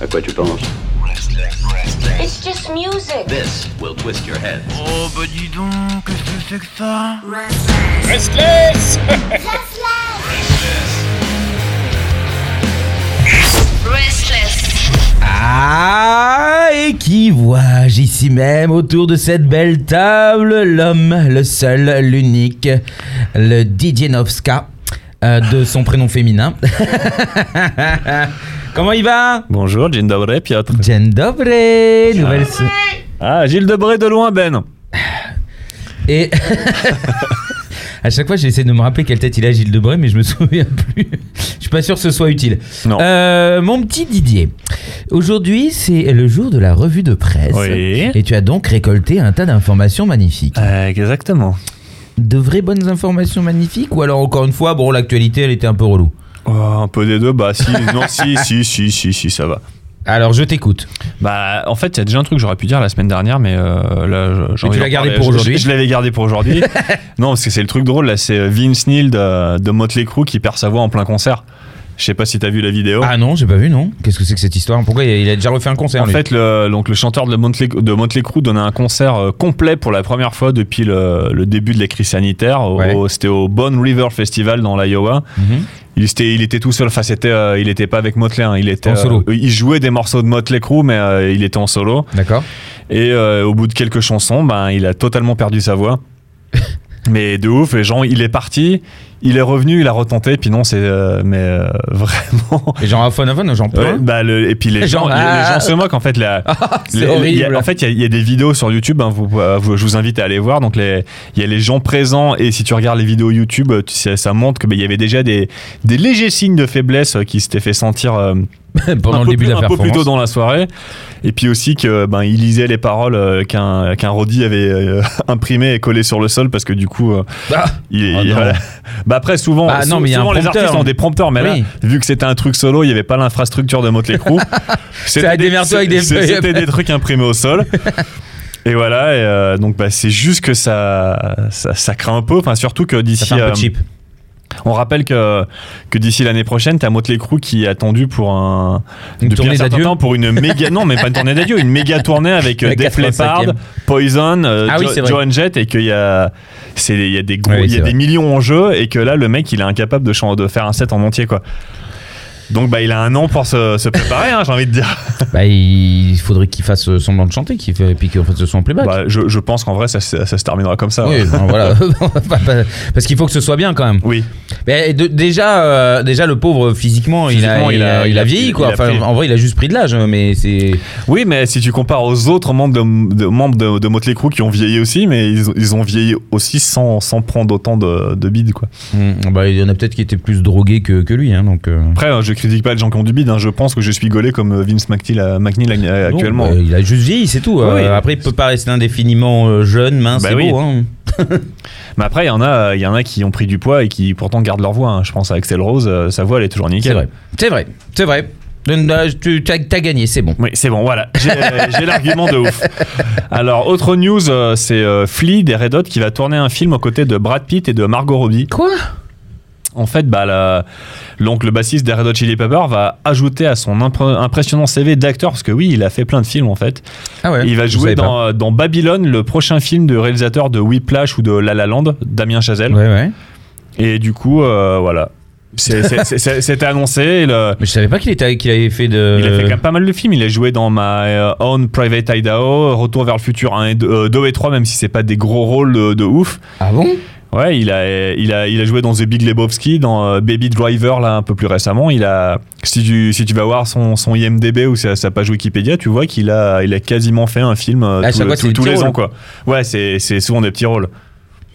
À quoi tu penses It's just music. This will twist your head. Oh bah dis donc, qu'est-ce que c'est que ça Restless Restless. Ah, et qui vois-je ici même autour de cette belle table? L'homme, le seul, l'unique, le DJ Novska, euh, de son prénom féminin. Comment il va? Bonjour, Dzień dobry, Piotr. Dzień dobry, nouvelle... se- Ah, Gilles Debré de loin, Ben. Et à chaque fois, j'essaie de me rappeler quelle tête il a, Gilles Debray, mais je me souviens plus. Je suis pas sûr que ce soit utile. Non. Euh, mon petit Didier, aujourd'hui, c'est le jour de la revue de presse. Oui. Et tu as donc récolté un tas d'informations magnifiques. Euh, exactement. De vraies bonnes informations magnifiques Ou alors, encore une fois, bon, l'actualité, elle était un peu relou. Oh, un peu des deux, bah si, non, si, si, si, si, si, ça va. Alors, je t'écoute. Bah, en fait, il y a déjà un truc que j'aurais pu dire la semaine dernière, mais euh, là, je- j'ai Mais envie tu d'en l'as gardé parler. pour Je- aujourd'hui. Je, je l'avais gardé pour aujourd'hui. non, parce que c'est le truc drôle, là, c'est Vince Neil de, de Motley Crue qui perd sa voix en plein concert. Je sais pas si t'as vu la vidéo. Ah non, j'ai pas vu, non Qu'est-ce que c'est que cette histoire Pourquoi il a- déjà refait un concert En lui fait, le, donc le chanteur de Motley, de Motley Crue donnait un concert euh, complet pour la première fois depuis le, le début de la crise sanitaire. Ouais. C'était au Bone River Festival dans l'Iowa. Mhm. Il était, il était tout seul. Enfin, c'était, euh, il était pas avec Motley. hein. Il était En solo. euh, il jouait des morceaux de Motley Crue, mais euh, il était en solo. D'accord. Et au bout de quelques chansons, ben, il a totalement perdu sa voix. Mais de ouf. Les gens, il est parti, il est revenu, il a retenté. Puis non, c'est, euh, mais euh, vraiment. Et genre, iPhone, iPhone, j'en peux. Ouais, bah, le- et puis les gens, Genre, les- les ah. gens se moquent en fait. La, c'est les- il y a- horrible. en fait, il y a- il y, a des vidéos sur YouTube. hein, vous, euh, vous- je vous invite à aller voir. Donc, les- il y a les gens présents et si tu regardes les vidéos YouTube, euh, tu sais, ça montre que bah, il y avait déjà des, des légers signes de faiblesse euh, qui s'étaient fait sentir euh, Pendant un, le début plus, de la un peu plus tôt dans la soirée. Et puis aussi que ben il lisait les paroles euh, qu'un qu'un Roddy avait euh, imprimées et collées sur le sol parce que du coup, euh, Ah. il, Oh il- non. voilà. Bah après souvent, Ah non, mais souvent les artistes ont des prompteurs, mais Oui. là, vu que c'était un truc solo, il n'y avait pas l'infrastructure de Motley Crue. C'était des. C'était des trucs imprimés au sol. Et voilà, et euh, donc bah, c'est juste que ça, ça, ça craint un peu, enfin surtout que Ça d'ici, fait un peu cheap. On rappelle que, que d'ici l'année prochaine, t'as Motley Crue qui est attendu pour un Une depuis tournée un certain d'adieu temps pour une méga non mais pas une tournée d'adieu, une méga tournée avec euh, Def 85e. Leppard, Poison, euh, Ah Jo-. Joan Jett et qu'il y a c'est il y a des gros, Oui, il y a des millions en jeu et que là le mec il est incapable de, de faire un set en entier quoi. Donc bah il a un an pour se, se préparer, hein, j'ai envie de dire. Bah, il faudrait qu'il fasse euh, semblant de chanter, qu'il fait, et puis qu'il fasse ce son en playback. Bah, je, je pense qu'en vrai ça, se- ça se terminera comme ça. oui, bon, voilà. Parce qu'il faut que ce soit bien quand même. Oui. Mais de- déjà, euh, déjà le pauvre physiquement, il, a, il, a, il a il a vieilli quoi. Enfin, pris- en vrai, il a juste pris de l'âge, mais c'est. Oui, mais si tu compares aux autres membres de, de- membres de, de Motley Crue qui ont vieilli aussi, mais ils, ont- ils ont vieilli aussi sans, sans prendre autant de, de bide quoi. Hmm, bah, il y en a peut-être qui étaient plus drogués que, que lui, hein, donc. euh. Après, euh, je critique pas les gens qui ont du bide. hein. Je pense que je suis gaulé comme euh, Vince McNeil, euh, McNeil, euh, Non, actuellement. bah, il a juste vieilli, c'est tout. Euh, Oui. Après, il peut pas rester indéfiniment euh, jeune, mince, Bah c'est oui. beau. Hein. Mais après, il y en a, il y en a qui ont pris du poids et qui pourtant gardent leur voix. hein. Je pense à Axel Rose, euh, sa voix elle est toujours nickel. C'est vrai. C'est vrai. C'est vrai. Donc, euh, Tu as, gagné, c'est bon. Oui, c'est bon, voilà. J'ai euh, l'argument de ouf. Alors, autre news, euh, c'est euh, Flea des Red Hot qui va tourner un film aux côtés de Brad Pitt et de Margot Robbie. Quoi? En fait, bah, la- donc, le bassiste des Red Hot Chili Peppers va ajouter à son impr- impressionnant CV d'acteur, parce que oui, il a fait plein de films en fait. Ah ouais. il va jouer pas. dans, dans Babylone, le prochain film de réalisateur de Whiplash ou de La La Land, Damien Chazelle. Ouais, ouais. Et du coup, euh, voilà. C'était annoncé. le- Mais je savais pas qu'il était, qu'il avait fait de. il a fait quand même pas mal de films. Il a joué dans My euh, Own Private Idaho, Retour vers le futur 1 et 2, 2 et 3, même si c'est pas des gros rôles de, de ouf. Ah bon? Ouais, il a, il a, il a joué dans The Big Lebowski, dans euh, Baby Driver, là, un peu plus récemment. Il a, si tu, si tu vas voir son, son IMDB ou sa, sa page Wikipédia, tu vois qu'il a, il a quasiment fait un film euh, À tous, les rôles. ans, quoi. Ouais, c'est, c'est souvent des petits rôles.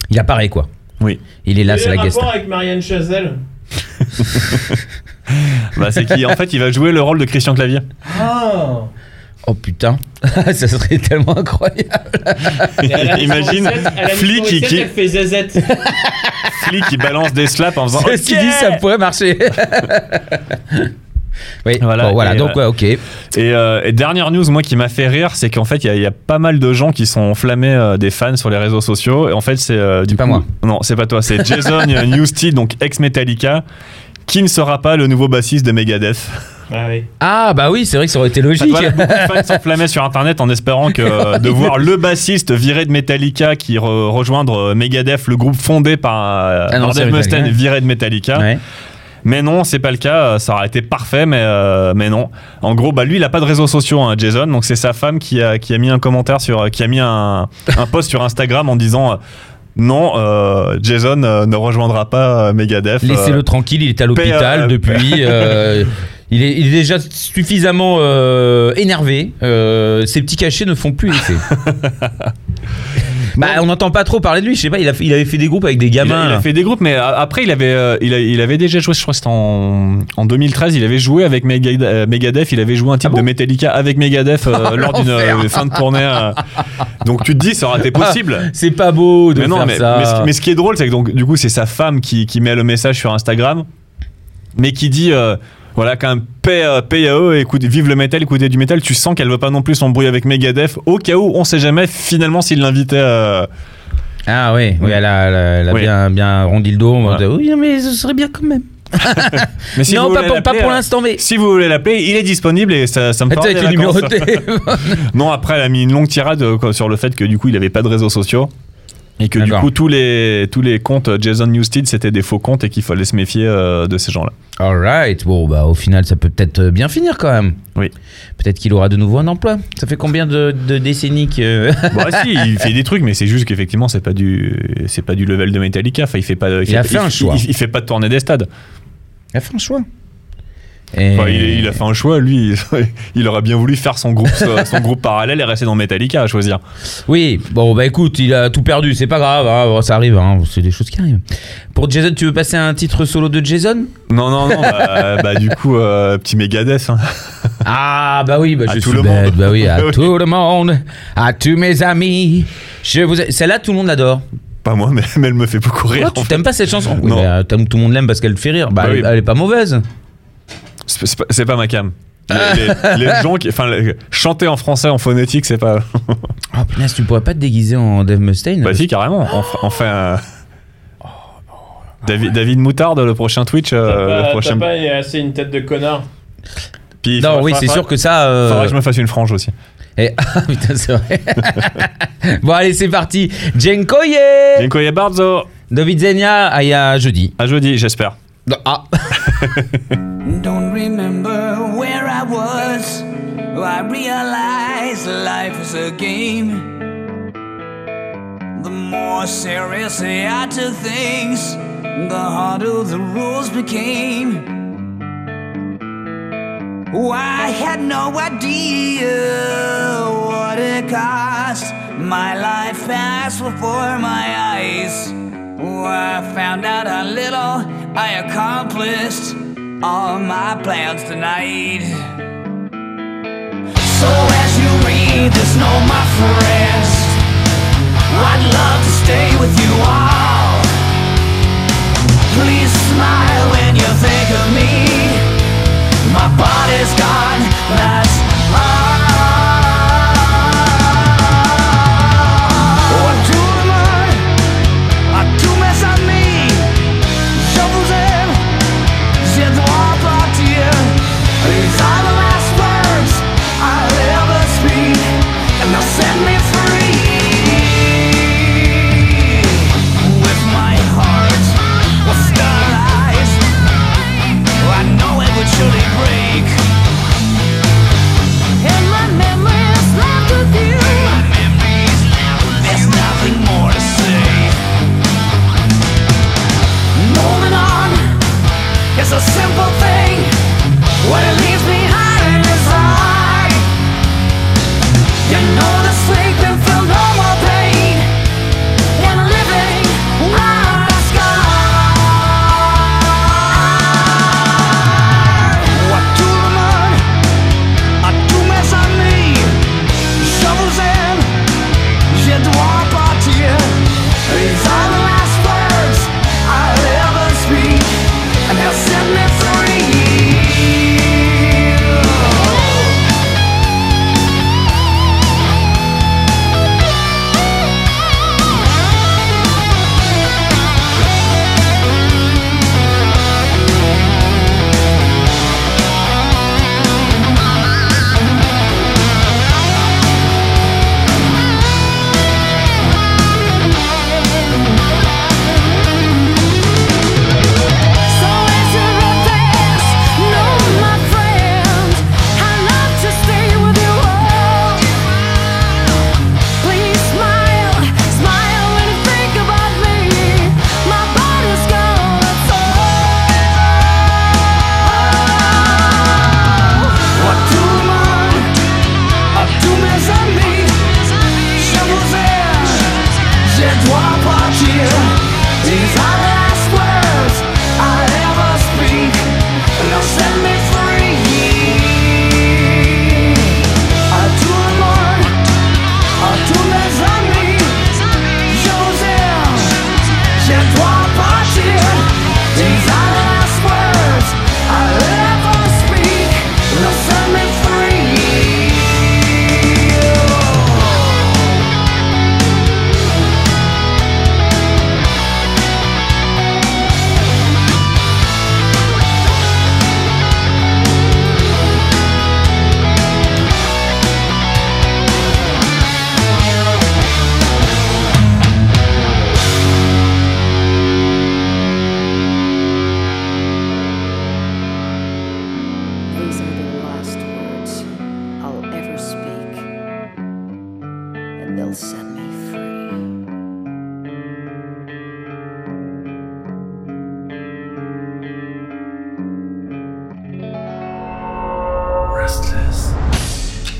Il apparaît quoi. Oui. Il est là, c'est est la le guest. rapport avec Marianne Chazelle Bah, c'est qu'il, en fait, il va jouer le rôle de Christian Clavier. Ah Oh putain, ça serait tellement incroyable. Imagine Flic qui, qui, Elle fait zazette. Flic qui balance des slaps en faisant. Ceci Ok dit, ça pourrait marcher. oui, Voilà, bon, voilà et, donc euh, ouais, ok. Et, euh, et dernière news, moi, qui m'a fait rire, c'est qu'en fait, il y, a- il y a pas mal de gens qui sont enflammés euh, des fans sur les réseaux sociaux. Et en fait, c'est euh, du pas coup- moi. Non, c'est pas toi. C'est Jason Newsted, donc ex Metallica, qui ne sera pas le nouveau bassiste de Megadeth. Ah oui. Ah bah oui, c'est vrai que ça aurait été logique. beaucoup de fans s'enflammaient sur internet en espérant que euh, de voir le bassiste viré de Metallica qui re- rejoindre euh, Megadeth, le groupe fondé par, euh, Ah non, par Dave. Mustaine, viré de Metallica. Ouais. Mais non, c'est pas le cas. Ça aurait été parfait, mais, euh, mais non. En gros, bah, lui, il a pas de réseaux sociaux, hein, Jason. Donc c'est sa femme qui a, qui a mis un commentaire sur, qui a mis un, un post sur Instagram en disant. euh, non, euh, Jason ne rejoindra pas Megadeth. Laissez-le tranquille, il est à l'hôpital euh, depuis. euh, il, est, il est déjà suffisamment euh, énervé. euh, ses petits cachets ne font plus effet. bah, on n'entend pas trop parler de lui. Je sais pas, il, a fait- il avait fait des groupes avec des Il a, gamins. il a fait des groupes, mais a- après, il avait, euh, il, a- il avait déjà joué, je crois que c'était en, en 2013, il avait joué avec Megad- euh, Megadeth, il avait joué un type Ah bon de Metallica avec Megadeth euh, lors d'une euh, fin de tournée. euh. Donc tu te dis, ça aurait été possible. C'est pas beau de mais non, faire mais, ça. mais ce, mais ce qui est drôle, c'est que donc, du coup, c'est sa femme qui, qui met le message sur Instagram, mais qui dit. Voilà, quand même, paix, paix à eux, écoute, vive le métal, écoutez du métal. Tu sens qu'elle veut pas non plus s'embrouiller avec Megadeth, au cas où on sait jamais finalement s'il l'invitait. euh, Ah oui, oui, elle a, elle a- elle a Oui. bien, bien rondi le dos. Ouais. Oui, mais ce serait bien quand même. Mais si non, pas pour, pas l'appeler, pour euh, l'instant, mais. Si vous voulez l'appeler, il est disponible et ça, ça me fera Avec le numéro de téléphone. Non, après, elle a mis une longue tirade quoi, sur le fait que du coup, il avait pas de réseaux sociaux. Et que du coup, tous les, tous les comptes Jason Newsted, c'était des faux comptes et qu'il fallait se méfier euh, de ces gens-là. Alright, bon, bah au final, ça peut peut-être bien finir quand même. Oui. Peut-être qu'il aura de nouveau un emploi. Ça fait combien de, de décennies que. Bon, ah, si, il fait des trucs, mais c'est juste qu'effectivement, c'est pas du, c'est pas du level de Metallica. Enfin, il fait pas, Il a fait un choix. Il, il fait pas de tournée des stades. Il a fait un choix. Et- Enfin, il, il a fait un choix, lui. Il, aurait bien voulu faire son groupe, son groupe parallèle et rester dans Metallica à choisir. Oui, bon, bah écoute, il a tout perdu, c'est pas grave, hein, ça arrive, hein, c'est des choses qui arrivent. Pour Jason, tu veux passer un titre solo de Jason? Non, non, non. bah, bah, du coup, euh, petit Megadeth. hein. Ah, bah oui, bah À je tout suis le bête, monde. bah oui, à Oui. tout le monde, à tous mes amis. Je vous... Celle-là, tout le monde l'adore. Pas moi, mais, elle me fait beaucoup rire. Oh, tu t'aimes pas cette chanson? Oui, Non. bah, tout le monde l'aime parce qu'elle te fait rire. Bah, Bah elle, oui. elle est pas mauvaise. C'est pas, ma cam. Les, les- les gens qui. Enfin, chanter en français en phonétique, c'est pas. Oh punaise, tu pourrais pas te déguiser en Dave Mustaine Bah, si, carrément. On, f- on fait un. David, David Moutarde, le prochain Twitch. euh, T'as le pas, prochain... pas assez une tête de connard. Puis, il Non, oui, c'est sûr que ça. euh, Faudra que je me fasse une frange aussi. et- Ah putain, c'est vrai. bon, allez, c'est parti. Dziękuję Dziękuję bardzo. Do widzenia, à y a jeudi. À jeudi, j'espère. Ah. Don't remember where I was. Oh, I realize life is a game. The more seriously I took things, the harder the rules became. Oh, I had no idea what it cost. My life passed before my eyes. Oh, I found out how little I accomplished all my plans tonight. So as you read this note, my friends, I'd love to stay with you all. Please smile when you think of me. My body's gone,